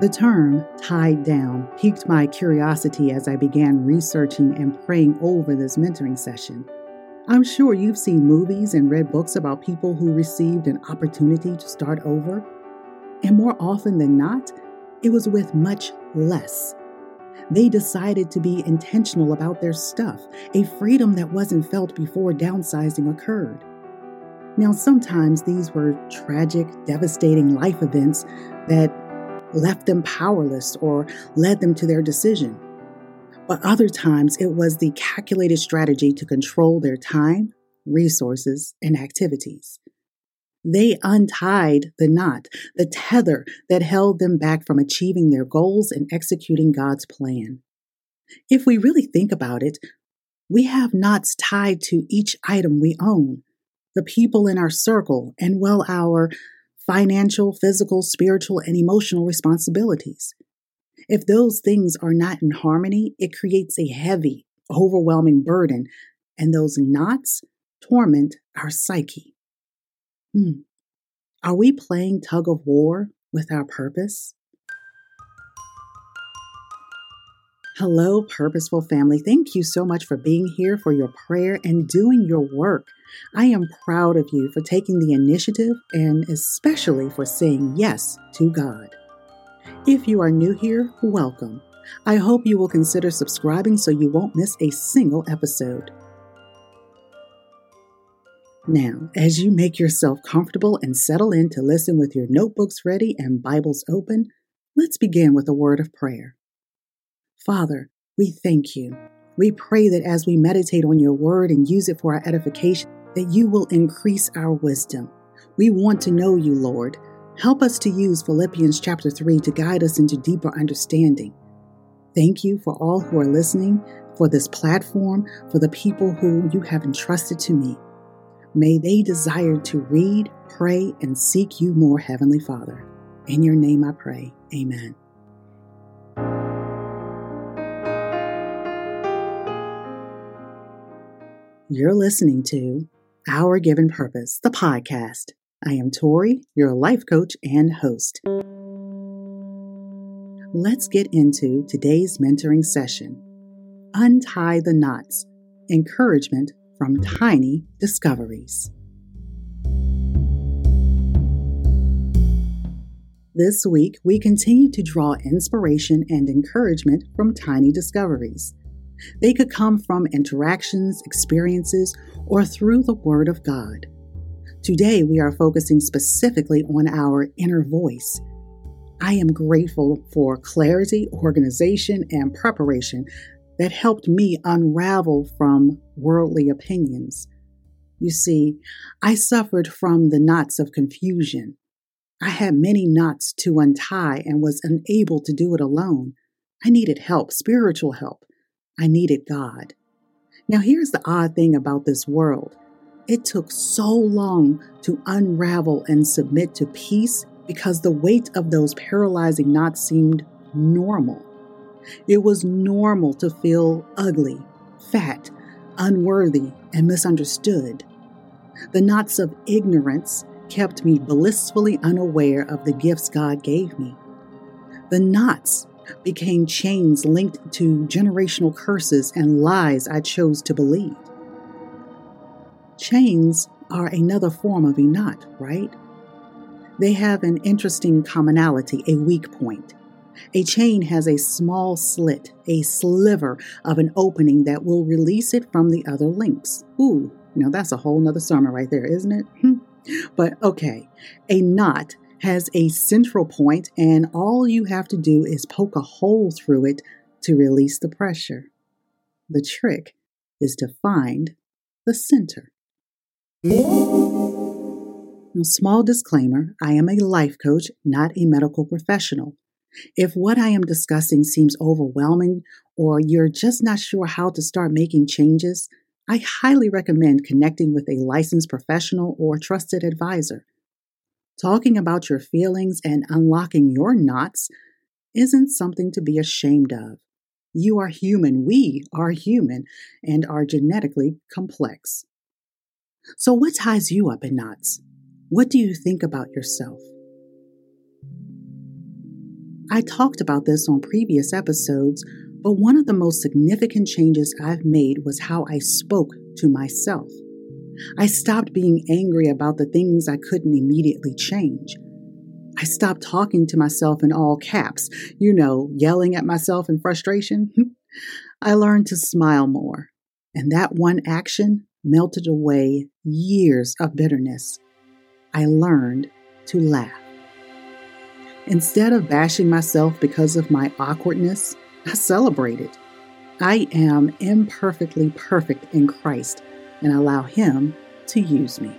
The term tied down piqued my curiosity as I began researching and praying over this mentoring session. I'm sure you've seen movies and read books about people who received an opportunity to start over. And more often than not, it was with much less. They decided to be intentional about their stuff, a freedom that wasn't felt before downsizing occurred. Now, sometimes these were tragic, devastating life events that left them powerless or led them to their decision. But other times it was the calculated strategy to control their time, resources, and activities. They untied the knot, the tether that held them back from achieving their goals and executing God's plan. If we really think about it, we have knots tied to each item we own, the people in our circle, and well, our financial, physical, spiritual, and emotional responsibilities. If those things are not in harmony, it creates a heavy, overwhelming burden, and those knots torment our psyche. Hmm. Are we playing tug of war with our purpose? Hello, Purposeful Family. Thank you so much for being here, for your prayer, and doing your work. I am proud of you for taking the initiative and especially for saying yes to God. If you are new here, welcome. I hope you will consider subscribing so you won't miss a single episode. Now, as you make yourself comfortable and settle in to listen with your notebooks ready and Bibles open, let's begin with a word of prayer. Father, we thank you. We pray that as we meditate on your word and use it for our edification, that you will increase our wisdom. We want to know you, Lord. Help us to use Philippians chapter 3 to guide us into deeper understanding. Thank you for all who are listening, for this platform, for the people who you have entrusted to me. May they desire to read, pray, and seek you more, Heavenly Father. In your name I pray. Amen. You're listening to Our Given Purpose, the podcast. I am Tori, your life coach and host. Let's get into today's mentoring session Untie the Knots Encouragement from Tiny Discoveries. This week, we continue to draw inspiration and encouragement from tiny discoveries. They could come from interactions, experiences, or through the Word of God. Today, we are focusing specifically on our inner voice. I am grateful for clarity, organization, and preparation that helped me unravel from worldly opinions. You see, I suffered from the knots of confusion. I had many knots to untie and was unable to do it alone. I needed help, spiritual help. I needed God. Now, here's the odd thing about this world it took so long to unravel and submit to peace because the weight of those paralyzing knots seemed normal. It was normal to feel ugly, fat, unworthy, and misunderstood. The knots of ignorance kept me blissfully unaware of the gifts God gave me. The knots became chains linked to generational curses and lies I chose to believe. Chains are another form of a knot, right? They have an interesting commonality, a weak point. A chain has a small slit, a sliver of an opening that will release it from the other links. Ooh, now that's a whole nother sermon right there, isn't it? But okay, a knot has a central point, and all you have to do is poke a hole through it to release the pressure. The trick is to find the center. Now, small disclaimer I am a life coach, not a medical professional. If what I am discussing seems overwhelming or you're just not sure how to start making changes, I highly recommend connecting with a licensed professional or trusted advisor. Talking about your feelings and unlocking your knots isn't something to be ashamed of. You are human, we are human, and are genetically complex. So, what ties you up in knots? What do you think about yourself? I talked about this on previous episodes, but one of the most significant changes I've made was how I spoke to myself. I stopped being angry about the things I couldn't immediately change. I stopped talking to myself in all caps, you know, yelling at myself in frustration. I learned to smile more, and that one action melted away years of bitterness. I learned to laugh. Instead of bashing myself because of my awkwardness, I celebrated. I am imperfectly perfect in Christ and allow Him to use me.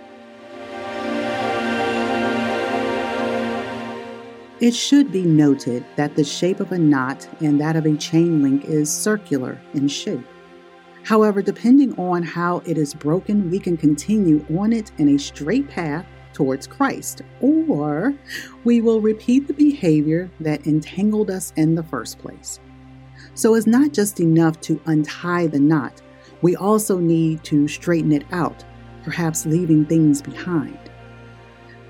It should be noted that the shape of a knot and that of a chain link is circular in shape. However, depending on how it is broken, we can continue on it in a straight path towards Christ, or we will repeat the behavior that entangled us in the first place. So it's not just enough to untie the knot, we also need to straighten it out, perhaps leaving things behind.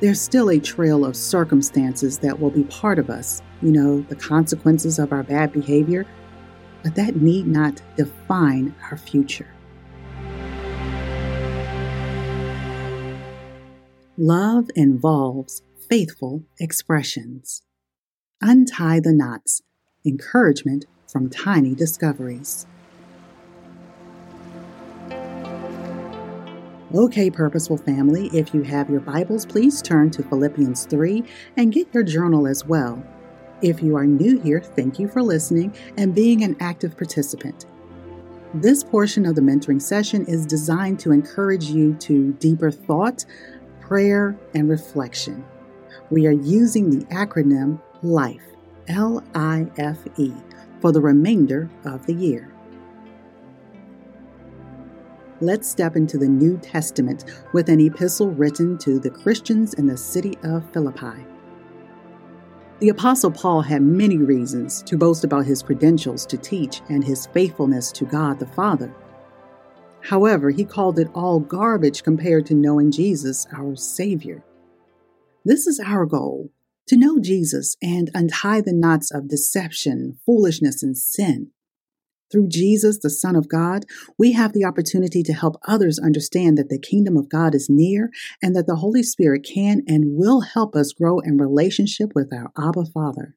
There's still a trail of circumstances that will be part of us, you know, the consequences of our bad behavior, but that need not define our future. Love involves faithful expressions. Untie the knots. Encouragement from tiny discoveries. Okay, Purposeful Family, if you have your Bibles, please turn to Philippians 3 and get your journal as well. If you are new here, thank you for listening and being an active participant. This portion of the mentoring session is designed to encourage you to deeper thought, prayer, and reflection. We are using the acronym LIFE, L I F E, for the remainder of the year. Let's step into the New Testament with an epistle written to the Christians in the city of Philippi. The Apostle Paul had many reasons to boast about his credentials to teach and his faithfulness to God the Father. However, he called it all garbage compared to knowing Jesus, our Savior. This is our goal to know Jesus and untie the knots of deception, foolishness, and sin. Through Jesus, the Son of God, we have the opportunity to help others understand that the kingdom of God is near and that the Holy Spirit can and will help us grow in relationship with our Abba Father.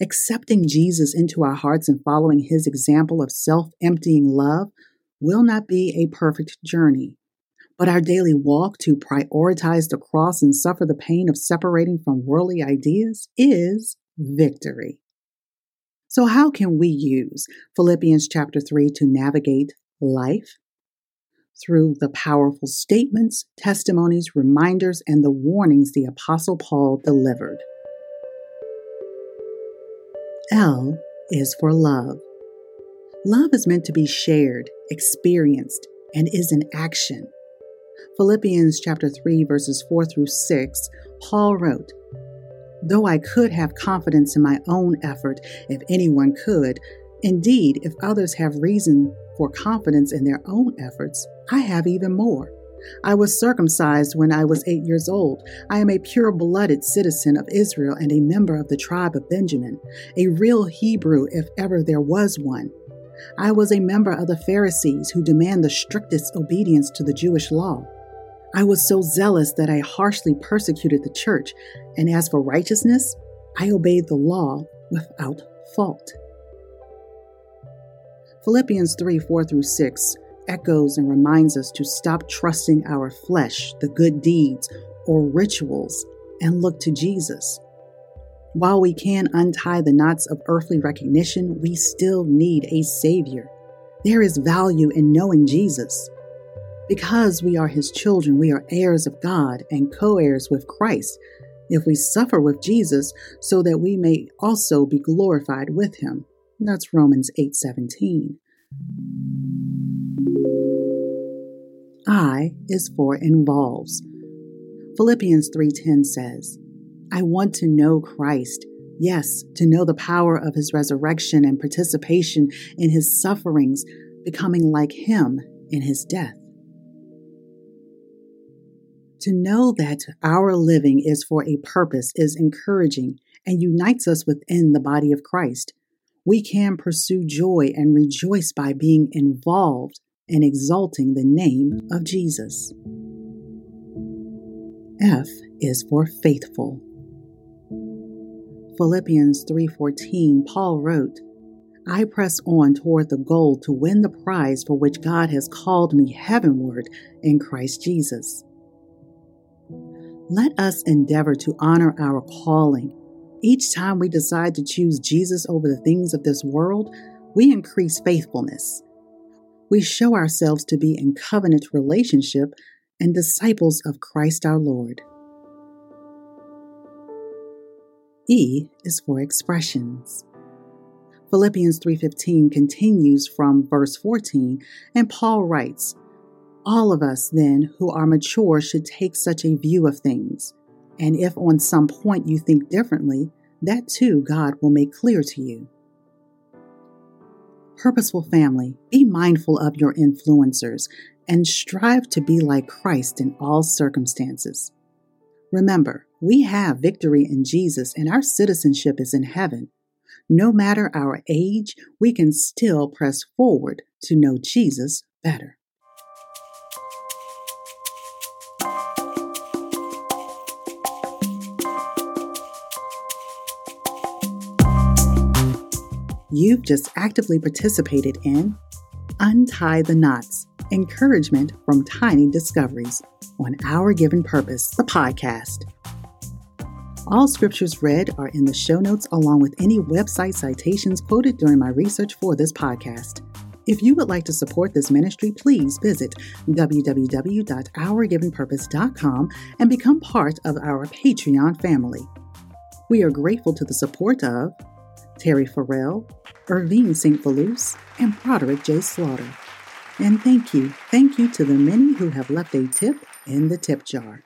Accepting Jesus into our hearts and following his example of self emptying love will not be a perfect journey, but our daily walk to prioritize the cross and suffer the pain of separating from worldly ideas is victory. So, how can we use Philippians chapter 3 to navigate life? Through the powerful statements, testimonies, reminders, and the warnings the Apostle Paul delivered. L is for love. Love is meant to be shared, experienced, and is an action. Philippians chapter 3 verses 4 through 6, Paul wrote, Though I could have confidence in my own effort, if anyone could, indeed, if others have reason for confidence in their own efforts, I have even more. I was circumcised when I was eight years old. I am a pure blooded citizen of Israel and a member of the tribe of Benjamin, a real Hebrew if ever there was one. I was a member of the Pharisees who demand the strictest obedience to the Jewish law. I was so zealous that I harshly persecuted the church, and as for righteousness, I obeyed the law without fault. Philippians 3 4 through 6 echoes and reminds us to stop trusting our flesh, the good deeds, or rituals, and look to Jesus. While we can untie the knots of earthly recognition, we still need a Savior. There is value in knowing Jesus. Because we are his children, we are heirs of God and co heirs with Christ if we suffer with Jesus so that we may also be glorified with him. That's Romans 8:17. I is for involves. Philippians 3:10 says, I want to know Christ. Yes, to know the power of his resurrection and participation in his sufferings, becoming like him in his death. To know that our living is for a purpose is encouraging and unites us within the body of Christ. We can pursue joy and rejoice by being involved in exalting the name of Jesus. F is for faithful. Philippians 3:14 Paul wrote, I press on toward the goal to win the prize for which God has called me heavenward in Christ Jesus. Let us endeavor to honor our calling. Each time we decide to choose Jesus over the things of this world, we increase faithfulness. We show ourselves to be in covenant relationship and disciples of Christ our Lord. E is for expressions. Philippians 3:15 continues from verse 14 and Paul writes, "All of us then who are mature should take such a view of things. And if on some point you think differently, that too God will make clear to you." Purposeful family, be mindful of your influencers and strive to be like Christ in all circumstances. Remember, we have victory in Jesus and our citizenship is in heaven. No matter our age, we can still press forward to know Jesus better. You've just actively participated in Untie the Knots Encouragement from Tiny Discoveries on Our Given Purpose, the podcast. All scriptures read are in the show notes along with any website citations quoted during my research for this podcast. If you would like to support this ministry, please visit www.ourgivenpurpose.com and become part of our Patreon family. We are grateful to the support of Terry Farrell, Irvine St. Velouse, and Broderick J. Slaughter. And thank you, thank you to the many who have left a tip in the tip jar.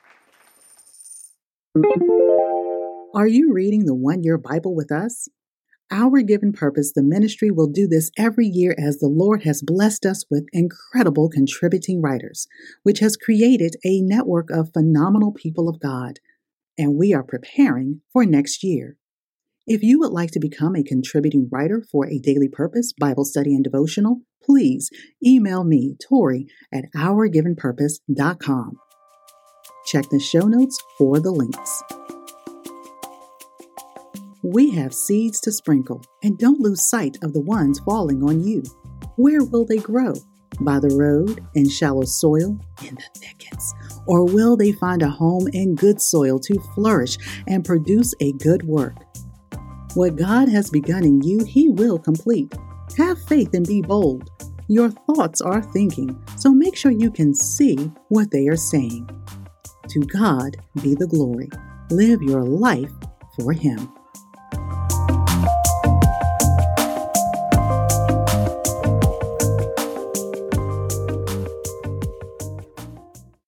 Are you reading the one year Bible with us? Our given purpose, the ministry will do this every year as the Lord has blessed us with incredible contributing writers, which has created a network of phenomenal people of God. And we are preparing for next year. If you would like to become a contributing writer for a daily purpose, Bible study, and devotional, please email me, Tori, at ourgivenpurpose.com. Check the show notes for the links. We have seeds to sprinkle, and don't lose sight of the ones falling on you. Where will they grow? By the road, in shallow soil, in the thickets? Or will they find a home in good soil to flourish and produce a good work? What God has begun in you, He will complete. Have faith and be bold. Your thoughts are thinking, so make sure you can see what they are saying. To God be the glory. Live your life for Him.